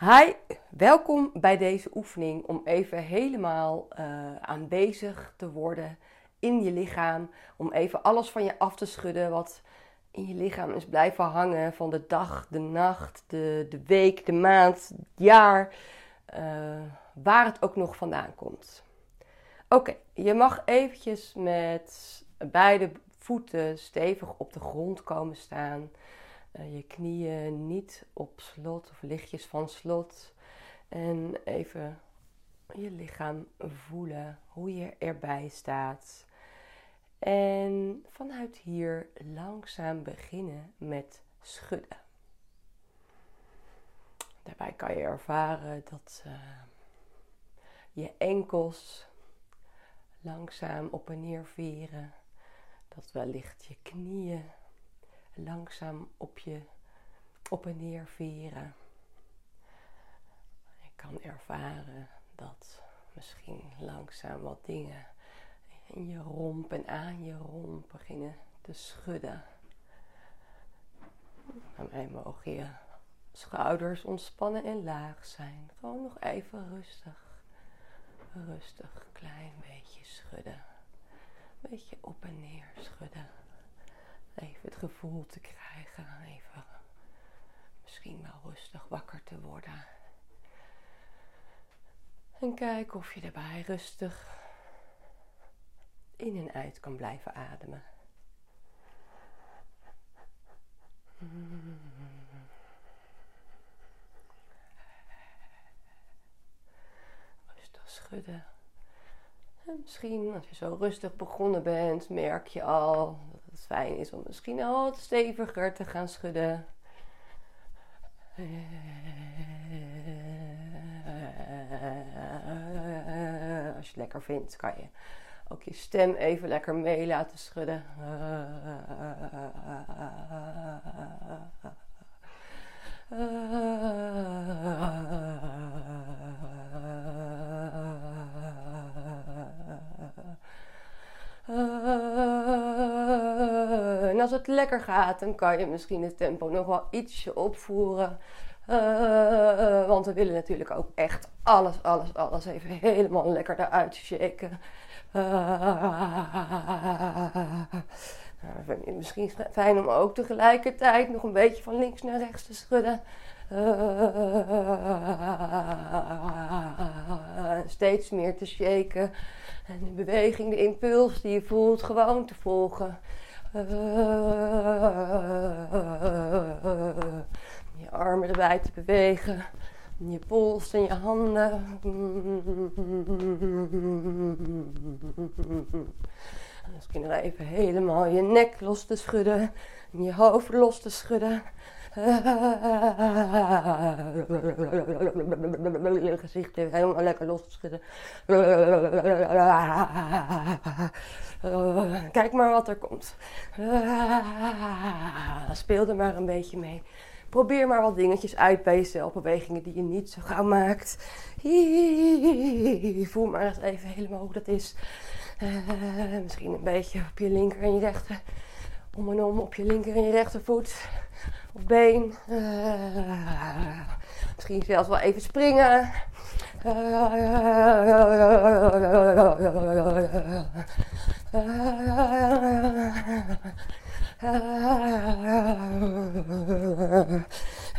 Hi, welkom bij deze oefening om even helemaal uh, aanwezig te worden in je lichaam. Om even alles van je af te schudden wat in je lichaam is blijven hangen van de dag, de nacht, de, de week, de maand, het jaar. Uh, waar het ook nog vandaan komt. Oké, je mag eventjes met beide voeten stevig op de grond komen staan. Uh, je knieën niet op slot of lichtjes van slot. En even je lichaam voelen, hoe je erbij staat. En vanuit hier langzaam beginnen met schudden. Daarbij kan je ervaren dat uh, je enkels langzaam op en neer veren. Dat wellicht je knieën langzaam op je op en neer veren. Je kan ervaren dat misschien langzaam wat dingen in je romp en aan je romp beginnen te schudden. Bij mogen je schouders ontspannen en laag zijn. Gewoon nog even rustig, rustig, klein beetje schudden. Beetje op en neer schudden. Even het gevoel te krijgen, even misschien wel rustig wakker te worden. En kijk of je daarbij rustig in en uit kan blijven ademen. Rustig schudden. En misschien als je zo rustig begonnen bent, merk je al het fijn is om misschien al wat steviger te gaan schudden. Als je het lekker vindt, kan je ook je stem even lekker mee laten schudden. En als het lekker gaat, dan kan je misschien het tempo nog wel ietsje opvoeren. Uh, want we willen natuurlijk ook echt alles, alles, alles even helemaal lekker eruit shaken. Uh, misschien fijn om ook tegelijkertijd nog een beetje van links naar rechts te schudden. Uh, steeds meer te shaken. En de beweging, de impuls die je voelt, gewoon te volgen. Je armen erbij te bewegen je pols en je handen. Misschien nog even helemaal je nek los te schudden. En je hoofd los te schudden. Je gezicht even helemaal lekker los te schudden. Kijk maar wat er komt. Speel er maar een beetje mee. Probeer maar wat dingetjes uit bij jezelf. Bewegingen die je niet zo gauw maakt. Voel maar eens even helemaal hoe dat is. Uh, misschien een beetje op je linker en je rechter. Om en om op je linker en je rechtervoet. Of been. Uh, misschien zelfs wel even springen. Uh,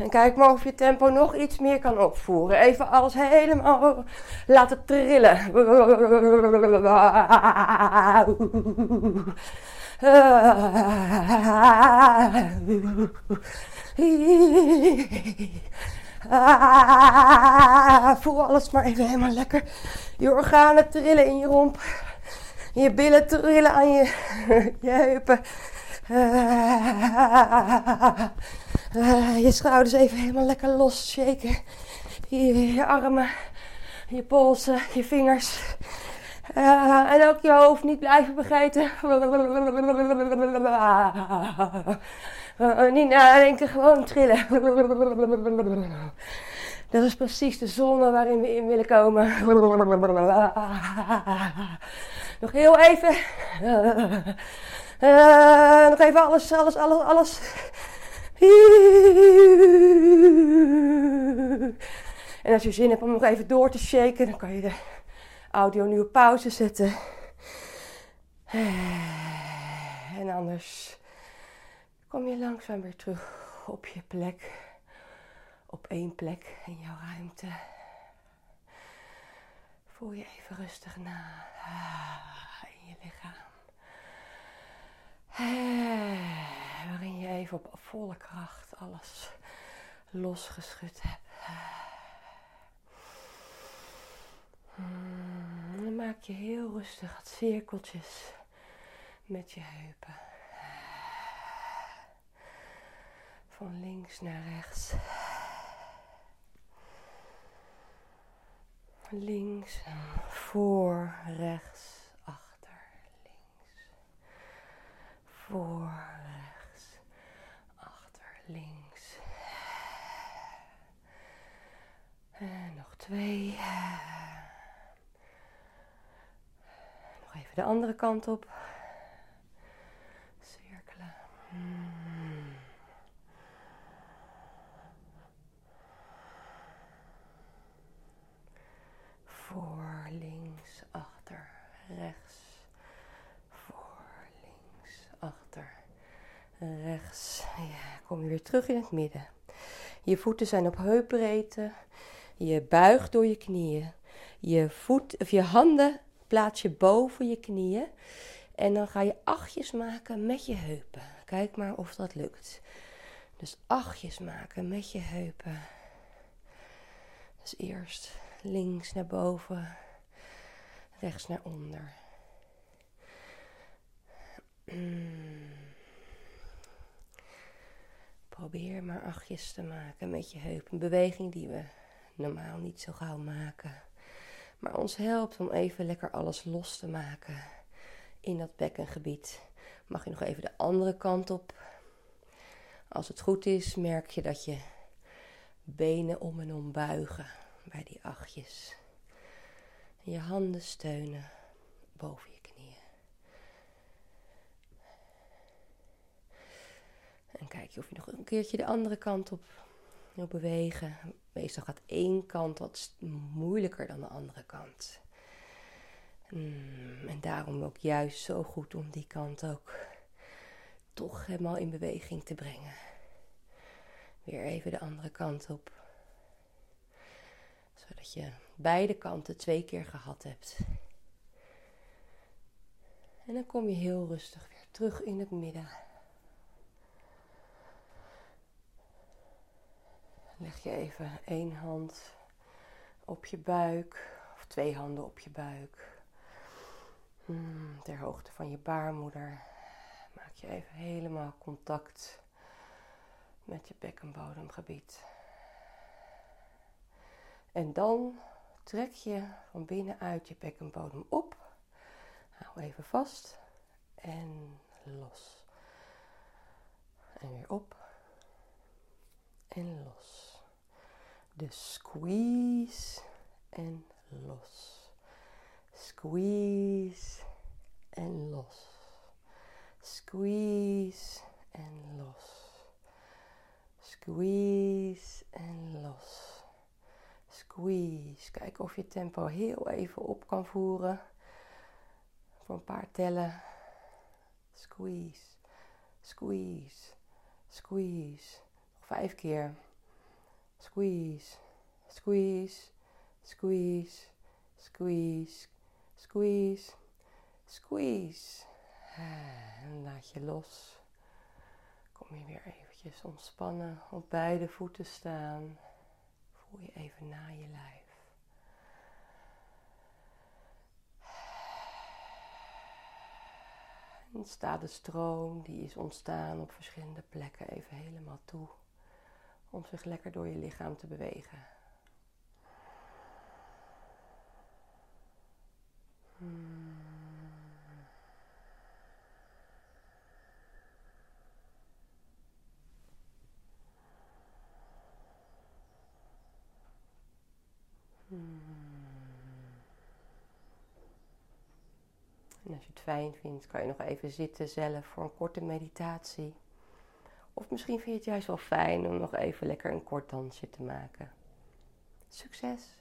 en kijk maar of je tempo nog iets meer kan opvoeren. Even alles helemaal laten trillen. voel alles maar even helemaal lekker. Je organen trillen in je romp. Je billen trillen aan je, je heupen. Je schouders even helemaal lekker los shaken. Je, je armen, je polsen, je vingers. en ook je hoofd niet blijven vergeten. niet nadenken, gewoon trillen. Dat is precies de zone waarin we in willen komen. Nog heel even. Nog even alles, alles, alles, alles. En als je zin hebt om nog even door te shaken, dan kan je de audio nu op pauze zetten. En anders kom je langzaam weer terug op je plek. Op één plek in jouw ruimte. Voel je even rustig na in je lichaam. Je even op volle kracht alles losgeschud hebt. Hmm, dan maak je heel rustig wat cirkeltjes met je heupen. Van links naar rechts. Links voor, rechts, achter, links. Voor, links. En nog twee. Nog even de andere kant op. Cirkelen. Hmm. Voor, links, achter, rechts. Voor, links, achter, rechts. Ja, kom je weer terug in het midden. Je voeten zijn op heupbreedte. Je buigt door je knieën. Je, voet, of je handen plaats je boven je knieën. En dan ga je achtjes maken met je heupen. Kijk maar of dat lukt. Dus achtjes maken met je heupen. Dus eerst links naar boven, rechts naar onder. Probeer maar achtjes te maken met je heupen. Een beweging die we normaal niet zo gauw maken. Maar ons helpt om even lekker alles los te maken in dat bekkengebied. Mag je nog even de andere kant op. Als het goed is, merk je dat je benen om en om buigen bij die achtjes. Je handen steunen boven je knieën. En kijk je of je nog een keertje de andere kant op wil bewegen. Meestal gaat één kant wat moeilijker dan de andere kant. Mm, en daarom ook juist zo goed om die kant ook toch helemaal in beweging te brengen. Weer even de andere kant op zodat je beide kanten twee keer gehad hebt. En dan kom je heel rustig weer terug in het midden. Je even één hand op je buik of twee handen op je buik. Hmm, ter hoogte van je baarmoeder maak je even helemaal contact met je bekkenbodemgebied. En dan trek je van binnenuit je bekkenbodem op. Hou even vast en los. En weer op en los. Dus squeeze en los. Squeeze en los. Squeeze en los. Squeeze en los squeeze. Kijken of je tempo heel even op kan voeren. Voor een paar tellen. Squeeze, squeeze, squeeze. Nog vijf keer. Squeeze, squeeze, squeeze, squeeze, squeeze, squeeze. En laat je los. Kom je weer eventjes ontspannen op beide voeten staan. Voel je even na je lijf. En staat de stroom, die is ontstaan op verschillende plekken, even helemaal toe. Om zich lekker door je lichaam te bewegen. Hmm. En als je het fijn vindt, kan je nog even zitten zelf voor een korte meditatie. Of misschien vind je het juist wel fijn om nog even lekker een kort dansje te maken. Succes!